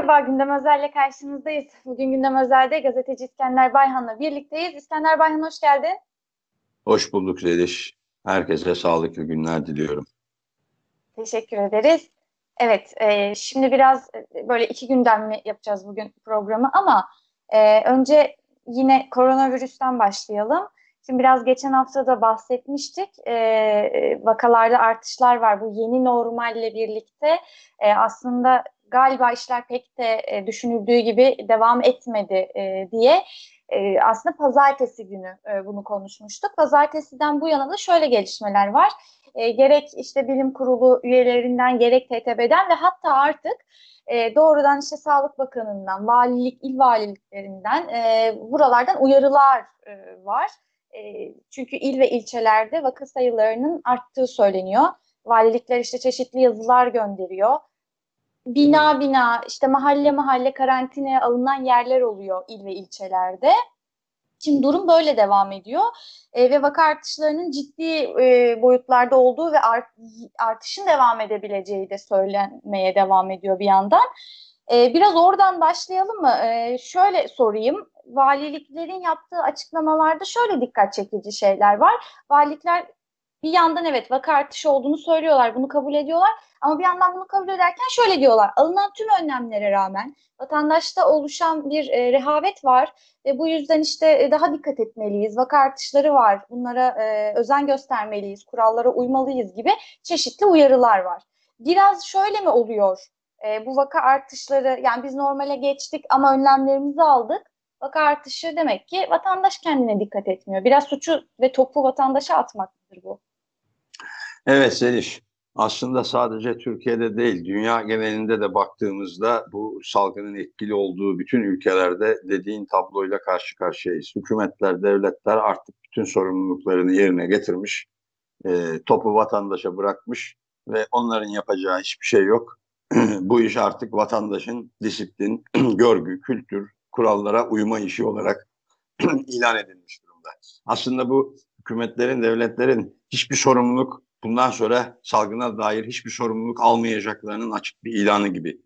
Merhaba, Gündem Özel'le karşınızdayız. Bugün Gündem Özel'de gazeteci İskender Bayhan'la birlikteyiz. İskender Bayhan hoş geldin. Hoş bulduk Zeliş. Herkese sağlıklı günler diliyorum. Teşekkür ederiz. Evet, e, şimdi biraz e, böyle iki gündemli yapacağız bugün programı ama e, önce yine koronavirüsten başlayalım. Şimdi biraz geçen hafta da bahsetmiştik. E, vakalarda artışlar var. Bu yeni normalle birlikte e, aslında galiba işler pek de e, düşünüldüğü gibi devam etmedi e, diye e, aslında pazartesi günü e, bunu konuşmuştuk. Pazartesiden bu yana da şöyle gelişmeler var. E, gerek işte bilim kurulu üyelerinden gerek TTB'den ve hatta artık e, doğrudan işte Sağlık Bakanı'ndan, valilik, il valiliklerinden e, buralardan uyarılar e, var. E, çünkü il ve ilçelerde vaka sayılarının arttığı söyleniyor. Valilikler işte çeşitli yazılar gönderiyor bina bina işte mahalle mahalle karantinaya alınan yerler oluyor il ve ilçelerde. Şimdi durum böyle devam ediyor e, ve vaka artışlarının ciddi e, boyutlarda olduğu ve art, artışın devam edebileceği de söylenmeye devam ediyor bir yandan. E, biraz oradan başlayalım mı? E, şöyle sorayım. Valiliklerin yaptığı açıklamalarda şöyle dikkat çekici şeyler var. Valilikler bir yandan evet vaka artışı olduğunu söylüyorlar, bunu kabul ediyorlar. Ama bir yandan bunu kabul ederken şöyle diyorlar. Alınan tüm önlemlere rağmen vatandaşta oluşan bir e, rehavet var ve bu yüzden işte e, daha dikkat etmeliyiz. Vaka artışları var. Bunlara e, özen göstermeliyiz, kurallara uymalıyız gibi çeşitli uyarılar var. Biraz şöyle mi oluyor? E, bu vaka artışları yani biz normale geçtik ama önlemlerimizi aldık. Vaka artışı demek ki vatandaş kendine dikkat etmiyor. Biraz suçu ve topu vatandaşa atmaktır bu. Evet Seliş. Aslında sadece Türkiye'de değil, dünya genelinde de baktığımızda bu salgının etkili olduğu bütün ülkelerde dediğin tabloyla karşı karşıyayız. Hükümetler, devletler artık bütün sorumluluklarını yerine getirmiş, e, topu vatandaşa bırakmış ve onların yapacağı hiçbir şey yok. bu iş artık vatandaşın disiplin, görgü, kültür, kurallara uyma işi olarak ilan edilmiş durumda. Aslında bu hükümetlerin, devletlerin hiçbir sorumluluk bundan sonra salgına dair hiçbir sorumluluk almayacaklarının açık bir ilanı gibi.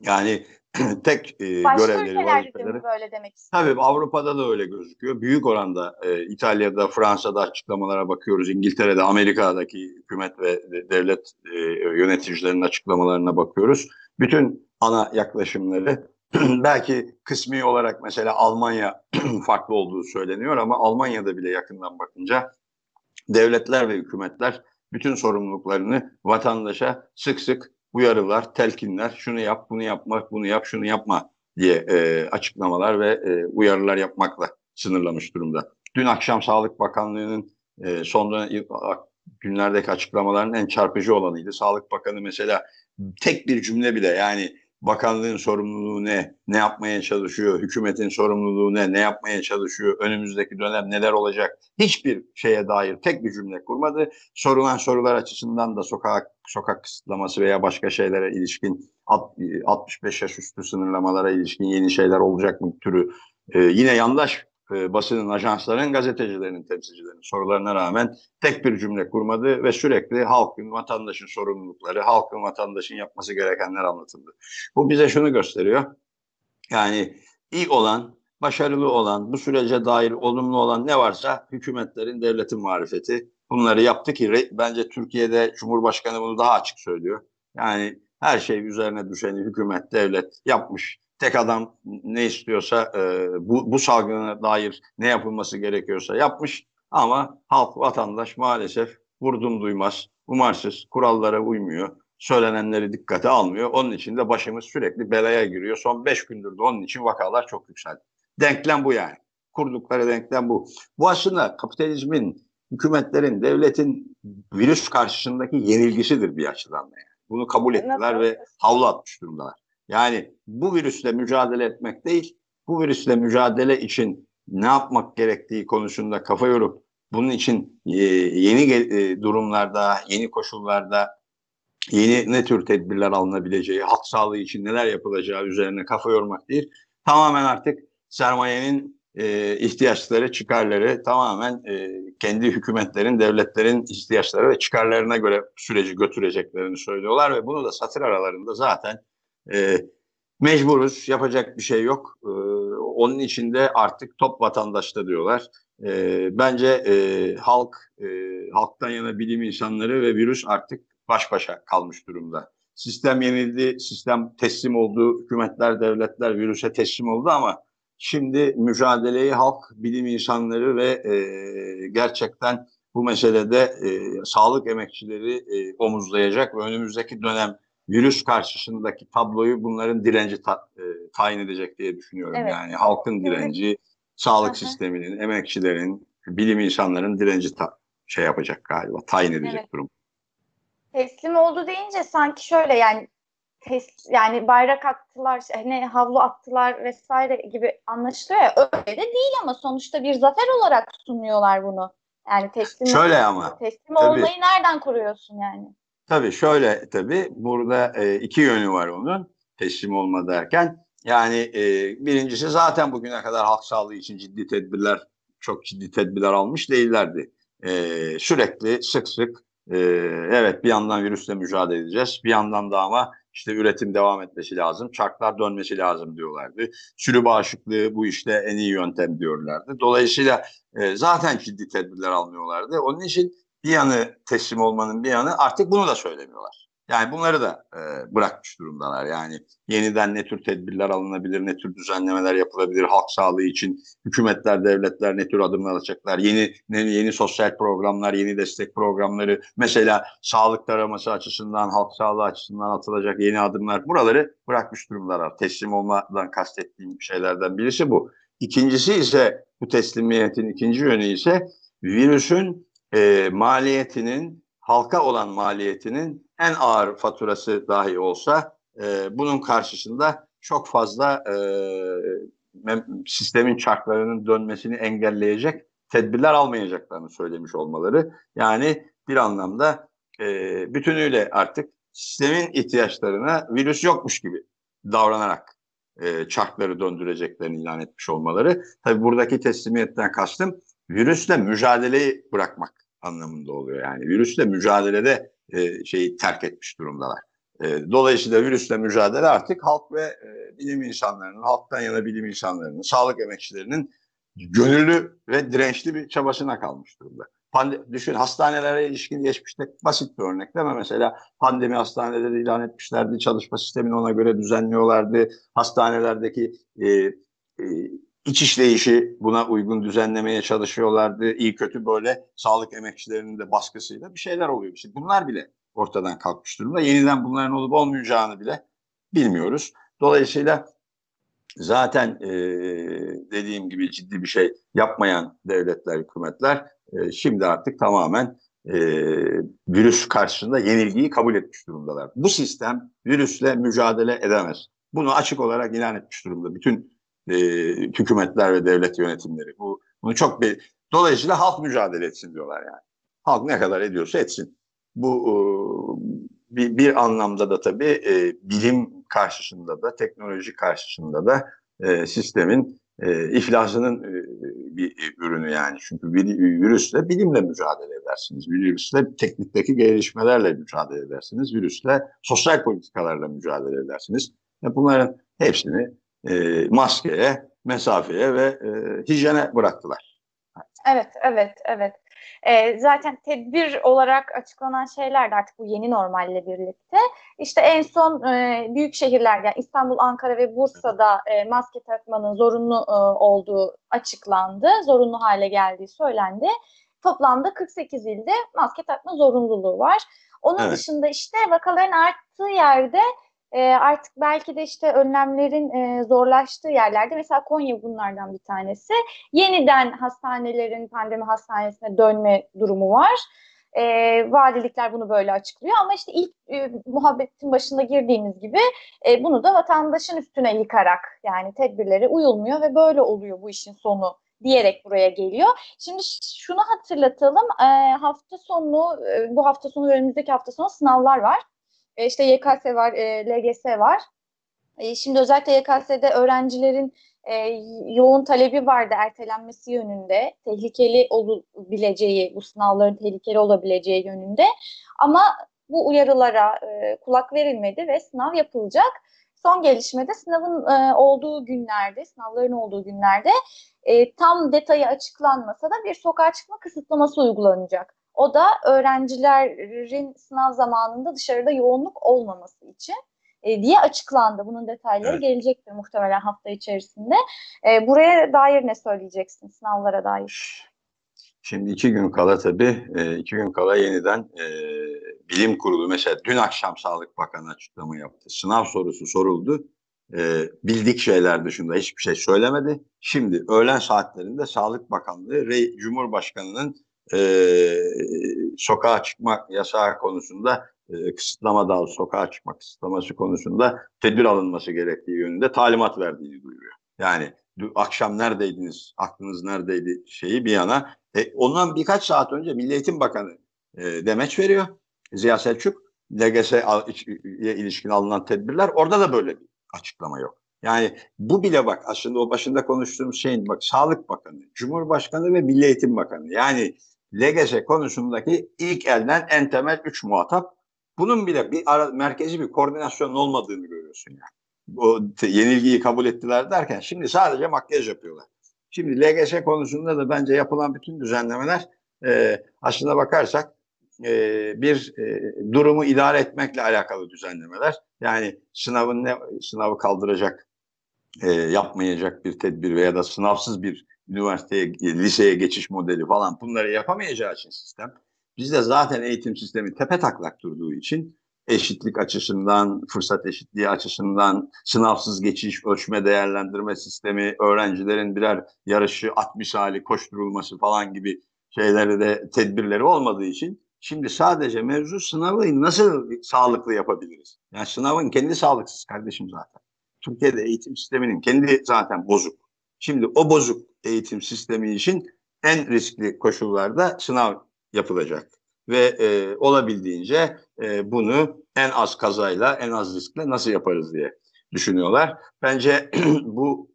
Yani tek e, Başka görevleri, vazifeleri. böyle demek istiyorum. Tabii Avrupa'da da öyle gözüküyor. Büyük oranda e, İtalya'da, Fransa'da açıklamalara bakıyoruz. İngiltere'de, Amerika'daki hükümet ve devlet e, yöneticilerinin açıklamalarına bakıyoruz. Bütün ana yaklaşımları belki kısmi olarak mesela Almanya farklı olduğu söyleniyor ama Almanya'da bile yakından bakınca devletler ve hükümetler bütün sorumluluklarını vatandaşa sık sık uyarılar, telkinler, şunu yap, bunu yapma, bunu yap, şunu yapma diye e, açıklamalar ve e, uyarılar yapmakla sınırlamış durumda. Dün akşam Sağlık Bakanlığı'nın e, son günlerdeki açıklamaların en çarpıcı olanıydı. Sağlık Bakanı mesela tek bir cümle bile yani bakanlığın sorumluluğu ne, ne yapmaya çalışıyor, hükümetin sorumluluğu ne, ne yapmaya çalışıyor, önümüzdeki dönem neler olacak? Hiçbir şeye dair tek bir cümle kurmadı. Sorulan sorular açısından da sokak sokak kısıtlaması veya başka şeylere ilişkin 65 yaş üstü sınırlamalara ilişkin yeni şeyler olacak mı türü e, yine yandaş e, basının, ajansların, gazetecilerin, temsilcilerinin sorularına rağmen tek bir cümle kurmadı ve sürekli halkın, vatandaşın sorumlulukları, halkın, vatandaşın yapması gerekenler anlatıldı. Bu bize şunu gösteriyor. Yani iyi olan, başarılı olan, bu sürece dair olumlu olan ne varsa hükümetlerin, devletin marifeti. Bunları yaptı ki bence Türkiye'de Cumhurbaşkanı bunu daha açık söylüyor. Yani her şey üzerine düşeni hükümet, devlet yapmış tek adam ne istiyorsa e, bu, bu salgına dair ne yapılması gerekiyorsa yapmış ama halk vatandaş maalesef vurdum duymaz, umarsız, kurallara uymuyor, söylenenleri dikkate almıyor. Onun için de başımız sürekli belaya giriyor. Son beş gündür de onun için vakalar çok yükseldi. Denklem bu yani. Kurdukları denklem bu. Bu aslında kapitalizmin, hükümetlerin, devletin virüs karşısındaki yenilgisidir bir açıdan da yani. Bunu kabul ettiler ve havlu atmış durumdalar. Yani bu virüsle mücadele etmek değil, bu virüsle mücadele için ne yapmak gerektiği konusunda kafa yorup bunun için e, yeni e, durumlarda, yeni koşullarda yeni ne tür tedbirler alınabileceği, halk sağlığı için neler yapılacağı üzerine kafa yormak değil. Tamamen artık sermayenin e, ihtiyaçları, çıkarları tamamen kendi hükümetlerin, devletlerin ihtiyaçları ve çıkarlarına göre süreci götüreceklerini söylüyorlar ve bunu da satır aralarında zaten e, mecburuz. Yapacak bir şey yok. E, onun için de artık top vatandaşta diyorlar. E, bence e, halk, e, halktan yana bilim insanları ve virüs artık baş başa kalmış durumda. Sistem yenildi, sistem teslim oldu, hükümetler, devletler virüse teslim oldu ama şimdi mücadeleyi halk, bilim insanları ve e, gerçekten bu meselede e, sağlık emekçileri e, omuzlayacak ve önümüzdeki dönem virüs karşısındaki tabloyu bunların direnci ta, e, tayin edecek diye düşünüyorum. Evet. Yani halkın direnci, evet. sağlık Hı-hı. sisteminin, emekçilerin, bilim insanların direnci ta, şey yapacak galiba, tayin edecek evet. durum. Teslim oldu deyince sanki şöyle yani tes, yani bayrak attılar, hani havlu attılar vesaire gibi anlaşılıyor ya öyle de değil ama sonuçta bir zafer olarak sunuyorlar bunu. Yani teslim Şöyle ama. Teslim tabii, olmayı nereden kuruyorsun yani? Tabii şöyle tabii burada e, iki yönü var onun teslim olma derken. Yani e, birincisi zaten bugüne kadar halk sağlığı için ciddi tedbirler, çok ciddi tedbirler almış değillerdi. E, sürekli sık sık e, evet bir yandan virüsle mücadele edeceğiz, bir yandan da ama işte üretim devam etmesi lazım, çarklar dönmesi lazım diyorlardı. Sürü bağışıklığı bu işte en iyi yöntem diyorlardı. Dolayısıyla e, zaten ciddi tedbirler almıyorlardı. Onun için bir yanı teslim olmanın bir yanı artık bunu da söylemiyorlar. Yani bunları da e, bırakmış durumdalar. Yani yeniden ne tür tedbirler alınabilir, ne tür düzenlemeler yapılabilir, halk sağlığı için hükümetler, devletler ne tür adımlar alacaklar, yeni yeni, yeni sosyal programlar, yeni destek programları, mesela sağlık taraması açısından, halk sağlığı açısından atılacak yeni adımlar, buraları bırakmış durumdalar. Teslim olmadan kastettiğim şeylerden birisi bu. İkincisi ise bu teslimiyetin ikinci yönü ise virüsün e, maliyetinin halka olan maliyetinin en ağır faturası dahi olsa e, bunun karşısında çok fazla e, sistemin çarklarının dönmesini engelleyecek tedbirler almayacaklarını söylemiş olmaları. Yani bir anlamda e, bütünüyle artık sistemin ihtiyaçlarına virüs yokmuş gibi davranarak e, çarkları döndüreceklerini ilan etmiş olmaları. Tabii buradaki teslimiyetten kastım virüsle mücadeleyi bırakmak anlamında oluyor. Yani virüsle mücadelede e, şeyi terk etmiş durumdalar. E, dolayısıyla virüsle mücadele artık halk ve e, bilim insanlarının, halktan yana bilim insanlarının, sağlık emekçilerinin gönüllü ve dirençli bir çabasına kalmış durumda. Pande düşün hastanelere ilişkin geçmişte basit bir örnekleme mesela pandemi hastaneleri ilan etmişlerdi, çalışma sistemini ona göre düzenliyorlardı. Hastanelerdeki e, e, iç işleyişi buna uygun düzenlemeye çalışıyorlardı. İyi kötü böyle sağlık emekçilerinin de baskısıyla bir şeyler oluyor. İşte bunlar bile ortadan kalkmış durumda. Yeniden bunların olup olmayacağını bile bilmiyoruz. Dolayısıyla zaten e, dediğim gibi ciddi bir şey yapmayan devletler, hükümetler e, şimdi artık tamamen e, virüs karşısında yenilgiyi kabul etmiş durumdalar. Bu sistem virüsle mücadele edemez. Bunu açık olarak ilan etmiş durumda. Bütün e, hükümetler ve devlet yönetimleri. Bu bunu çok bir dolayısıyla halk mücadele etsin diyorlar yani. Halk ne kadar ediyorsa etsin. Bu e, bir, bir anlamda da tabii e, bilim karşısında da teknoloji karşısında da e, sistemin e, iflasının e, bir ürünü yani. Çünkü bir, virüsle bilimle mücadele edersiniz. Virüsle teknikteki gelişmelerle mücadele edersiniz. Virüsle sosyal politikalarla mücadele edersiniz. Bunların hepsini e, maskeye, mesafeye ve e, hijyene bıraktılar. Evet, evet, evet. E, zaten tedbir olarak açıklanan şeyler de artık bu yeni normalle birlikte. İşte en son e, büyük şehirlerde yani İstanbul, Ankara ve Bursa'da e, maske takmanın zorunlu e, olduğu açıklandı. Zorunlu hale geldiği söylendi. Toplamda 48 ilde maske takma zorunluluğu var. Onun evet. dışında işte vakaların arttığı yerde e, artık belki de işte önlemlerin e, zorlaştığı yerlerde mesela Konya bunlardan bir tanesi. Yeniden hastanelerin pandemi hastanesine dönme durumu var. E, valilikler bunu böyle açıklıyor ama işte ilk e, muhabbetin başında girdiğimiz gibi e, bunu da vatandaşın üstüne yıkarak yani tedbirlere uyulmuyor ve böyle oluyor bu işin sonu diyerek buraya geliyor. Şimdi şunu hatırlatalım. E, hafta sonu, e, bu hafta sonu önümüzdeki hafta sonu sınavlar var. E, işte YKS var, e, LGS var. E, şimdi özellikle YKS'de öğrencilerin e, yoğun talebi vardı ertelenmesi yönünde. Tehlikeli olabileceği, bu sınavların tehlikeli olabileceği yönünde. Ama bu uyarılara kulak verilmedi ve sınav yapılacak. son gelişmede sınavın e, olduğu günlerde, sınavların olduğu günlerde e, tam detayı açıklanmasa da bir sokağa çıkma kısıtlaması uygulanacak. O da öğrencilerin sınav zamanında dışarıda yoğunluk olmaması için e, diye açıklandı. Bunun detayları evet. gelecektir muhtemelen hafta içerisinde. E, buraya dair ne söyleyeceksin sınavlara dair? Şimdi iki gün kala tabii, e, iki gün kala yeniden e, bilim kurulu mesela dün akşam Sağlık Bakanı açıklama yaptı. Sınav sorusu soruldu. E, bildik şeyler dışında hiçbir şey söylemedi. Şimdi öğlen saatlerinde Sağlık Bakanlığı ve Cumhurbaşkanı'nın e, sokağa çıkma yasağı konusunda e, kısıtlama daha sokağa çıkma kısıtlaması konusunda tedbir alınması gerektiği yönünde talimat verdiğini duyuruyor. Yani akşam neredeydiniz, aklınız neredeydi şeyi bir yana. E, ondan birkaç saat önce Milli Eğitim Bakanı e, demeç veriyor. Ziya Selçuk, LGS'ye ilişkin alınan tedbirler orada da böyle bir açıklama yok. Yani bu bile bak aslında o başında konuştuğumuz şeyin bak Sağlık Bakanı, Cumhurbaşkanı ve Milli Eğitim Bakanı. Yani LGS konusundaki ilk elden en temel üç muhatap. Bunun bile bir ara, merkezi bir koordinasyon olmadığını görüyorsun yani. O yenilgiyi kabul ettiler derken şimdi sadece makyaj yapıyorlar. Şimdi LGS konusunda da bence yapılan bütün düzenlemeler e, aslında bakarsak e, bir e, durumu idare etmekle alakalı düzenlemeler. Yani sınavın ne sınavı kaldıracak, e, yapmayacak bir tedbir veya da sınavsız bir üniversiteye, liseye geçiş modeli falan bunları yapamayacağı için sistem. Bizde zaten eğitim sistemi tepe taklak durduğu için eşitlik açısından, fırsat eşitliği açısından, sınavsız geçiş, ölçme değerlendirme sistemi, öğrencilerin birer yarışı at misali koşturulması falan gibi şeyleri de tedbirleri olmadığı için şimdi sadece mevzu sınavı nasıl sağlıklı yapabiliriz? Yani sınavın kendi sağlıksız kardeşim zaten. Türkiye'de eğitim sisteminin kendi zaten bozuk. Şimdi o bozuk eğitim sistemi için en riskli koşullarda sınav yapılacak ve e, olabildiğince e, bunu en az kazayla, en az riskle nasıl yaparız diye düşünüyorlar. Bence bu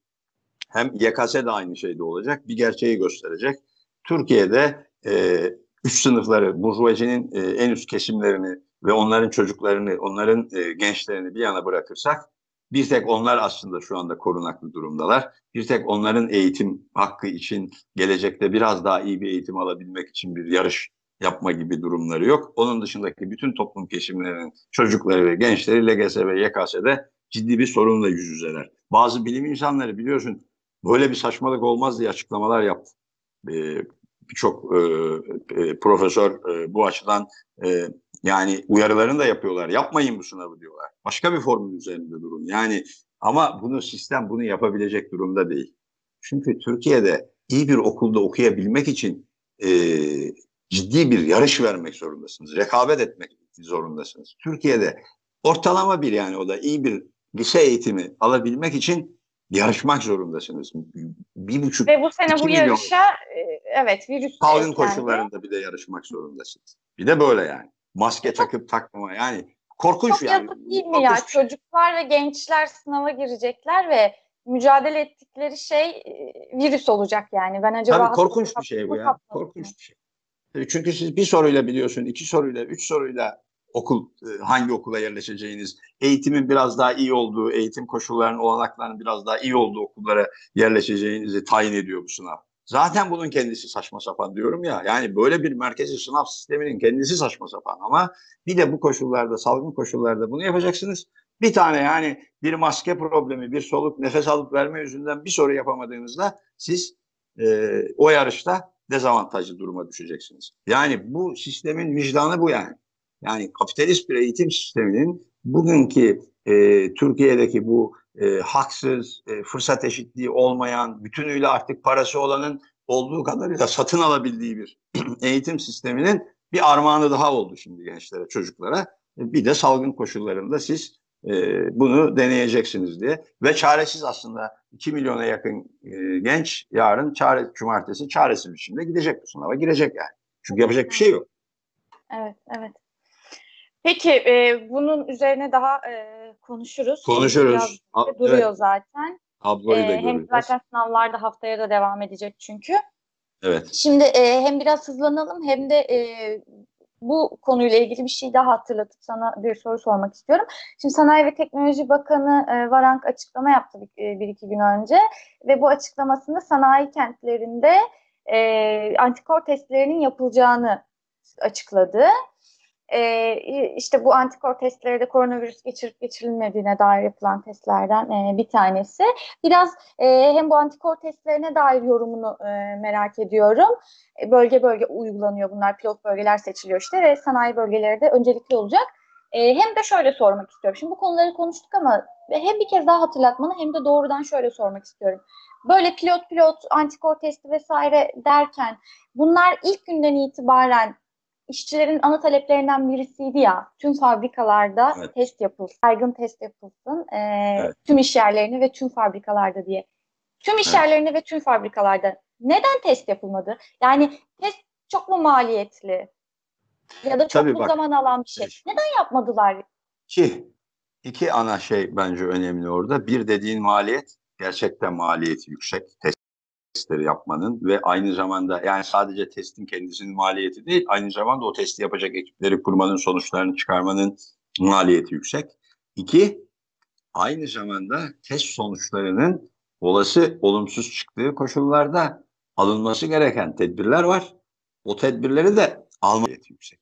hem YKS de aynı şeyde olacak, bir gerçeği gösterecek. Türkiye'de e, üst sınıfları, burjuvacinin e, en üst kesimlerini ve onların çocuklarını, onların e, gençlerini bir yana bırakırsak, bir tek onlar aslında şu anda korunaklı durumdalar. Bir tek onların eğitim hakkı için gelecekte biraz daha iyi bir eğitim alabilmek için bir yarış yapma gibi durumları yok. Onun dışındaki bütün toplum kesimlerinin çocukları ve gençleri LGS ve YKS'de ciddi bir sorunla yüz yüzeler. Bazı bilim insanları biliyorsun böyle bir saçmalık olmaz diye açıklamalar yaptı. Ee, Birçok e, e, profesör e, bu açıdan e, yani uyarılarını da yapıyorlar. Yapmayın bu sınavı diyorlar. Başka bir formül üzerinde durun. Yani ama bunu sistem bunu yapabilecek durumda değil. Çünkü Türkiye'de iyi bir okulda okuyabilmek için e, ciddi bir yarış vermek zorundasınız. Rekabet etmek zorundasınız. Türkiye'de ortalama bir yani o da iyi bir lise eğitimi alabilmek için yarışmak zorundasınız. Bir buçuk, Ve bu sene bu milyon, yarışa evet virüs salgın koşullarında bir de yarışmak zorundasınız. Bir de böyle yani. Maske takıp takmama yani korkunç Çok yani. Çok değil mi ya? Çocuklar ve gençler sınava girecekler ve mücadele ettikleri şey e, virüs olacak yani. Ben acaba Tabii korkunç bir şey bu ya. Korkunç bir şey. Çünkü siz bir soruyla biliyorsun, iki soruyla, üç soruyla okul e, hangi okula yerleşeceğiniz, eğitimin biraz daha iyi olduğu, eğitim koşullarının, olanaklarının biraz daha iyi olduğu okullara yerleşeceğinizi tayin ediyor bu sınav. Zaten bunun kendisi saçma sapan diyorum ya. Yani böyle bir merkezi sınav sisteminin kendisi saçma sapan ama bir de bu koşullarda, salgın koşullarda bunu yapacaksınız. Bir tane yani bir maske problemi, bir soluk, nefes alıp verme yüzünden bir soru yapamadığınızda siz e, o yarışta dezavantajlı duruma düşeceksiniz. Yani bu sistemin vicdanı bu yani. Yani kapitalist bir eğitim sisteminin bugünkü e, Türkiye'deki bu e, haksız, e, fırsat eşitliği olmayan, bütünüyle artık parası olanın olduğu kadarıyla satın alabildiği bir eğitim sisteminin bir armağanı daha oldu şimdi gençlere, çocuklara. Bir de salgın koşullarında siz e, bunu deneyeceksiniz diye. Ve çaresiz aslında 2 milyona yakın e, genç yarın çare, cumartesi çaresiz biçimde gidecek bu sınava girecek yani. Çünkü yapacak bir şey yok. Evet, evet. Peki e, bunun üzerine daha e, konuşuruz. Konuşuruz. Biraz duruyor evet. zaten. Ablayı da e, Hem zaten sınavlar da haftaya da devam edecek çünkü. Evet. Şimdi e, hem biraz hızlanalım hem de e, bu konuyla ilgili bir şey daha hatırlatıp sana bir soru sormak istiyorum. Şimdi Sanayi ve Teknoloji Bakanı e, Varank açıklama yaptı bir, e, bir iki gün önce ve bu açıklamasında sanayi kentlerinde e, antikor testlerinin yapılacağını açıkladı. E, işte bu antikor testleri de koronavirüs geçirip geçirilmediğine dair yapılan testlerden e, bir tanesi. Biraz e, hem bu antikor testlerine dair yorumunu e, merak ediyorum. E, bölge bölge uygulanıyor bunlar. Pilot bölgeler seçiliyor işte ve sanayi bölgeleri de öncelikli olacak. E, hem de şöyle sormak istiyorum. Şimdi bu konuları konuştuk ama hem bir kez daha hatırlatmanı hem de doğrudan şöyle sormak istiyorum. Böyle pilot pilot antikor testi vesaire derken bunlar ilk günden itibaren işçilerin ana taleplerinden birisiydi ya tüm fabrikalarda evet. test yapılsın, saygın test yapılsın e, evet. tüm iş yerlerini ve tüm fabrikalarda diye. Tüm iş evet. ve tüm fabrikalarda neden test yapılmadı? Yani test çok mu maliyetli? Ya da çok Tabii mu bak, zaman alan bir şey? Neden yapmadılar? Ki iki ana şey bence önemli orada. Bir dediğin maliyet gerçekten maliyeti yüksek. Test testleri yapmanın ve aynı zamanda yani sadece testin kendisinin maliyeti değil aynı zamanda o testi yapacak ekipleri kurmanın sonuçlarını çıkarmanın maliyeti yüksek. İki, aynı zamanda test sonuçlarının olası olumsuz çıktığı koşullarda alınması gereken tedbirler var. O tedbirleri de almaliyeti yüksek.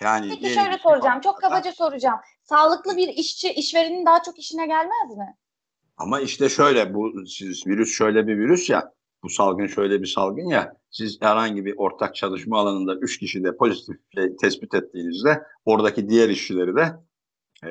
Yani Peki şöyle soracağım, çok kabaca soracağım. Sağlıklı bir işçi işverenin daha çok işine gelmez mi? Ama işte şöyle bu siz, virüs şöyle bir virüs ya bu salgın şöyle bir salgın ya siz herhangi bir ortak çalışma alanında üç kişi de pozitif şey tespit ettiğinizde oradaki diğer işçileri de e,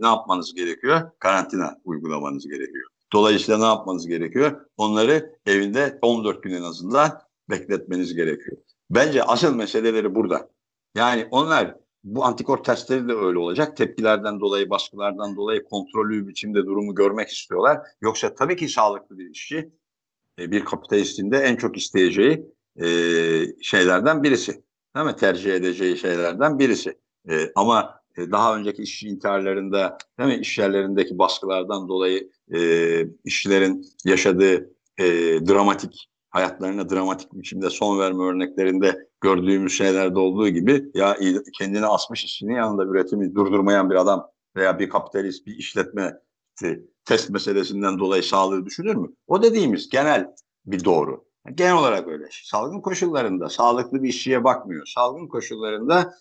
ne yapmanız gerekiyor? Karantina uygulamanız gerekiyor. Dolayısıyla ne yapmanız gerekiyor? Onları evinde 14 gün en azından bekletmeniz gerekiyor. Bence asıl meseleleri burada. Yani onlar bu antikor testleri de öyle olacak. Tepkilerden dolayı, baskılardan dolayı kontrollü biçimde durumu görmek istiyorlar. Yoksa tabii ki sağlıklı bir işçi bir kapitalistin de en çok isteyeceği e, şeylerden birisi. Değil mi? Tercih edeceği şeylerden birisi. E, ama e, daha önceki işçi intiharlarında, değil mi? iş yerlerindeki baskılardan dolayı e, işçilerin yaşadığı e, dramatik hayatlarına dramatik biçimde son verme örneklerinde gördüğümüz şeylerde olduğu gibi ya kendini asmış işçinin yanında üretimi durdurmayan bir adam veya bir kapitalist bir işletme test meselesinden dolayı sağlığı düşünür mü? O dediğimiz genel bir doğru. Genel olarak öyle. Salgın koşullarında sağlıklı bir işçiye bakmıyor. Salgın koşullarında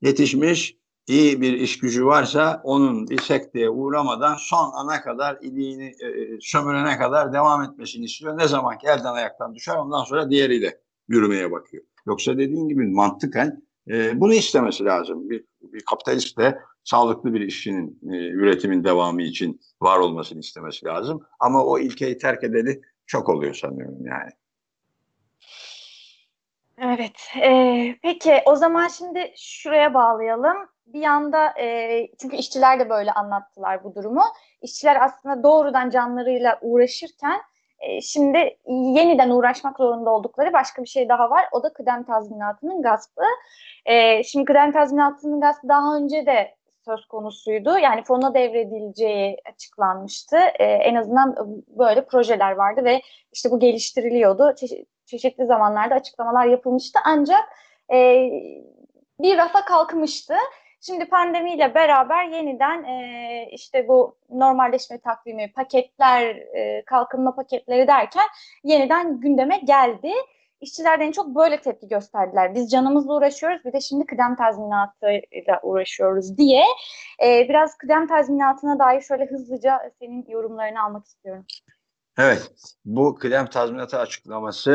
yetişmiş iyi bir iş gücü varsa onun sekteye uğramadan son ana kadar iliğini e, sömürene kadar devam etmesini istiyor. Ne zaman ki elden ayaktan düşer ondan sonra diğeriyle yürümeye bakıyor. Yoksa dediğin gibi mantıken e, bunu istemesi lazım. Bir, bir kapitalist de sağlıklı bir işçinin e, üretimin devamı için var olmasını istemesi lazım. Ama o ilkeyi terk edeli çok oluyor sanıyorum yani. Evet. E, peki o zaman şimdi şuraya bağlayalım. Bir yanda e, çünkü işçiler de böyle anlattılar bu durumu. İşçiler aslında doğrudan canlarıyla uğraşırken e, şimdi yeniden uğraşmak zorunda oldukları başka bir şey daha var. O da kıdem tazminatının gaspı. E, şimdi kıdem tazminatının gaspı daha önce de söz konusuydu. Yani fona devredileceği açıklanmıştı. E, en azından böyle projeler vardı ve işte bu geliştiriliyordu. Çeşi- çeşitli zamanlarda açıklamalar yapılmıştı. Ancak e, bir rafa kalkmıştı. Şimdi pandemiyle beraber yeniden e, işte bu normalleşme takvimi, paketler, e, kalkınma paketleri derken yeniden gündeme geldi. İşçilerden en çok böyle tepki gösterdiler. Biz canımızla uğraşıyoruz bir de şimdi kıdem tazminatıyla uğraşıyoruz diye. E, biraz kıdem tazminatına dair şöyle hızlıca senin yorumlarını almak istiyorum. Evet, bu kıdem tazminatı açıklaması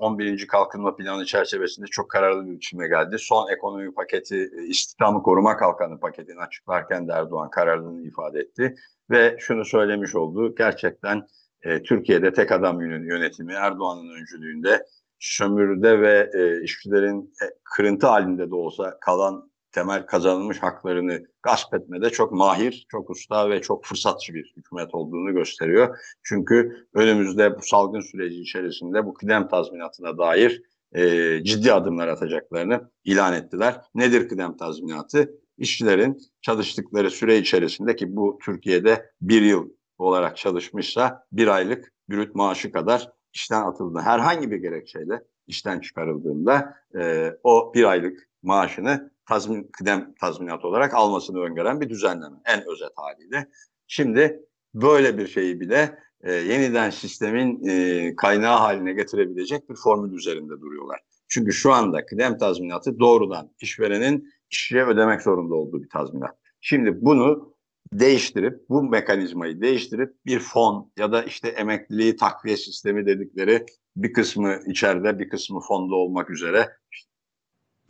e, 11. Kalkınma Planı çerçevesinde çok kararlı bir biçimde geldi. Son ekonomi paketi, istihdamı koruma kalkanı paketini açıklarken de Erdoğan kararlılığını ifade etti. Ve şunu söylemiş oldu, gerçekten e, Türkiye'de tek adam yönetimi Erdoğan'ın öncülüğünde sömürüde ve e, işçilerin e, kırıntı halinde de olsa kalan temel kazanılmış haklarını gasp etmede çok mahir, çok usta ve çok fırsatçı bir hükümet olduğunu gösteriyor. Çünkü önümüzde bu salgın süreci içerisinde bu kıdem tazminatına dair e, ciddi adımlar atacaklarını ilan ettiler. Nedir kıdem tazminatı? İşçilerin çalıştıkları süre içerisinde ki bu Türkiye'de bir yıl olarak çalışmışsa bir aylık brüt maaşı kadar işten atıldığında herhangi bir gerekçeyle işten çıkarıldığında e, o bir aylık maaşını tazmin, kıdem tazminat olarak almasını öngören bir düzenleme. En özet haliyle. Şimdi böyle bir şeyi bile e, yeniden sistemin e, kaynağı haline getirebilecek bir formül üzerinde duruyorlar. Çünkü şu anda kıdem tazminatı doğrudan işverenin işçiye ödemek zorunda olduğu bir tazminat. Şimdi bunu değiştirip bu mekanizmayı değiştirip bir fon ya da işte emekliliği takviye sistemi dedikleri bir kısmı içeride bir kısmı fonda olmak üzere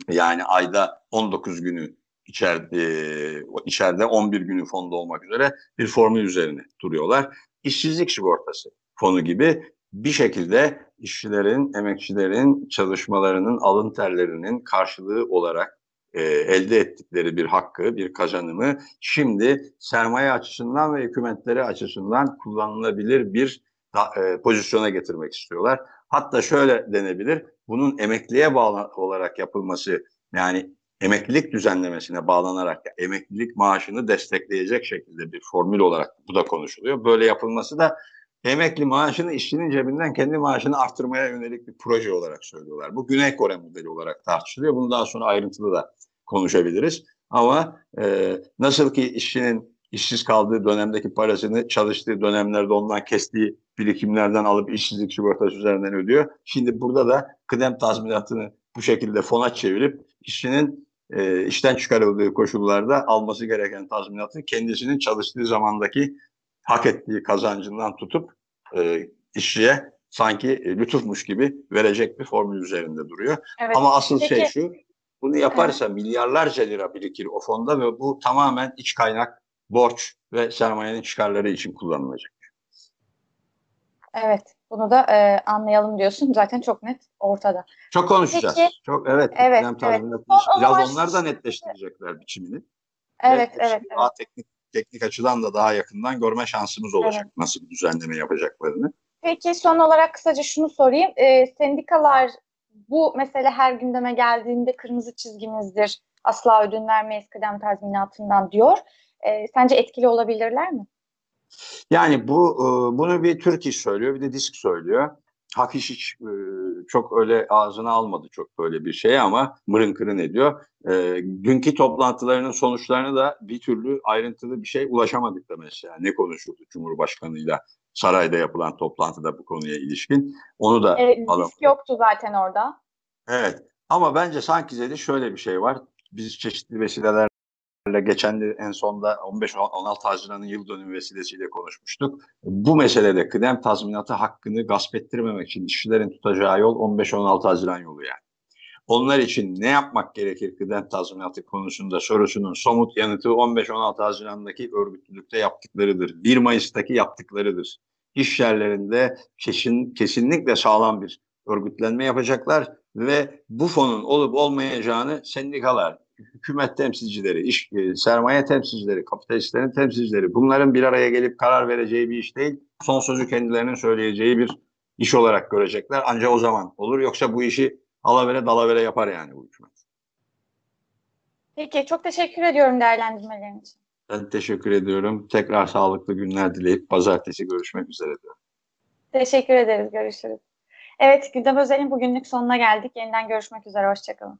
yani ayda 19 günü içeride, içeride 11 günü fonda olmak üzere bir formül üzerine duruyorlar. İşsizlik sigortası fonu gibi bir şekilde işçilerin, emekçilerin çalışmalarının alın terlerinin karşılığı olarak e, elde ettikleri bir hakkı, bir kazanımı şimdi sermaye açısından ve hükümetleri açısından kullanılabilir bir da, e, pozisyona getirmek istiyorlar. Hatta şöyle denebilir, bunun emekliye bağlı olarak yapılması yani emeklilik düzenlemesine bağlanarak emeklilik maaşını destekleyecek şekilde bir formül olarak bu da konuşuluyor. Böyle yapılması da emekli maaşını işçinin cebinden kendi maaşını arttırmaya yönelik bir proje olarak söylüyorlar. Bu Güney Kore modeli olarak tartışılıyor. Bunu daha sonra ayrıntılı da konuşabiliriz. Ama e, nasıl ki işçinin işsiz kaldığı dönemdeki parasını çalıştığı dönemlerde ondan kestiği birikimlerden alıp işsizlik sigortası üzerinden ödüyor. Şimdi burada da kıdem tazminatını bu şekilde fona çevirip işçinin e, işten çıkarıldığı koşullarda alması gereken tazminatı kendisinin çalıştığı zamandaki hak ettiği kazancından tutup e, işçiye sanki e, lütufmuş gibi verecek bir formül üzerinde duruyor. Evet. Ama asıl Peki. şey şu, bunu yaparsa evet. milyarlarca lira birikir o fonda ve bu tamamen iç kaynak, borç ve sermayenin çıkarları için kullanılacak. Evet, bunu da e, anlayalım diyorsun. Zaten çok net ortada. Çok konuşacağız. Peki, çok evet. Evet, evet. Biraz onlar da netleştirecekler biçimini. Evet, ve evet. Daha evet. teknik teknik açıdan da daha yakından görme şansımız olacak evet. nasıl bir düzenleme yapacaklarını. Peki son olarak kısaca şunu sorayım. E, sendikalar bu mesele her gündeme geldiğinde kırmızı çizgimizdir. Asla ödün vermeyiz kıdem tazminatından diyor. E, sence etkili olabilirler mi? Yani bu e, bunu bir Türk iş söylüyor, bir de disk söylüyor. Hak hiç e, çok öyle ağzına almadı çok böyle bir şey ama mırın kırın ediyor. E, dünkü toplantılarının sonuçlarını da bir türlü ayrıntılı bir şey ulaşamadık da mesela. Ne konuşuldu Cumhurbaşkanı'yla sarayda yapılan toplantıda bu konuya ilişkin. Onu da evet, risk yoktu zaten orada. Evet ama bence sanki de şöyle bir şey var. Biz çeşitli vesileler geçen en sonda 15-16 Haziran'ın yıl dönümü vesilesiyle konuşmuştuk. Bu meselede kıdem tazminatı hakkını gasp ettirmemek için işçilerin tutacağı yol 15-16 Haziran yolu yani. Onlar için ne yapmak gerekir kıdem tazminatı konusunda sorusunun somut yanıtı 15-16 Haziran'daki örgütlülükte yaptıklarıdır. 1 Mayıs'taki yaptıklarıdır. İş yerlerinde kesin, kesinlikle sağlam bir örgütlenme yapacaklar ve bu fonun olup olmayacağını sendikalar, hükümet temsilcileri, iş, e, sermaye temsilcileri, kapitalistlerin temsilcileri bunların bir araya gelip karar vereceği bir iş değil. Son sözü kendilerinin söyleyeceği bir iş olarak görecekler. Ancak o zaman olur. Yoksa bu işi alavere dalavere yapar yani bu hükümet. Peki çok teşekkür ediyorum değerlendirmelerin için. Ben teşekkür ediyorum. Tekrar sağlıklı günler dileyip pazartesi görüşmek üzere diyorum. Teşekkür ederiz. Görüşürüz. Evet Gündem Özel'in bugünlük sonuna geldik. Yeniden görüşmek üzere. Hoşçakalın.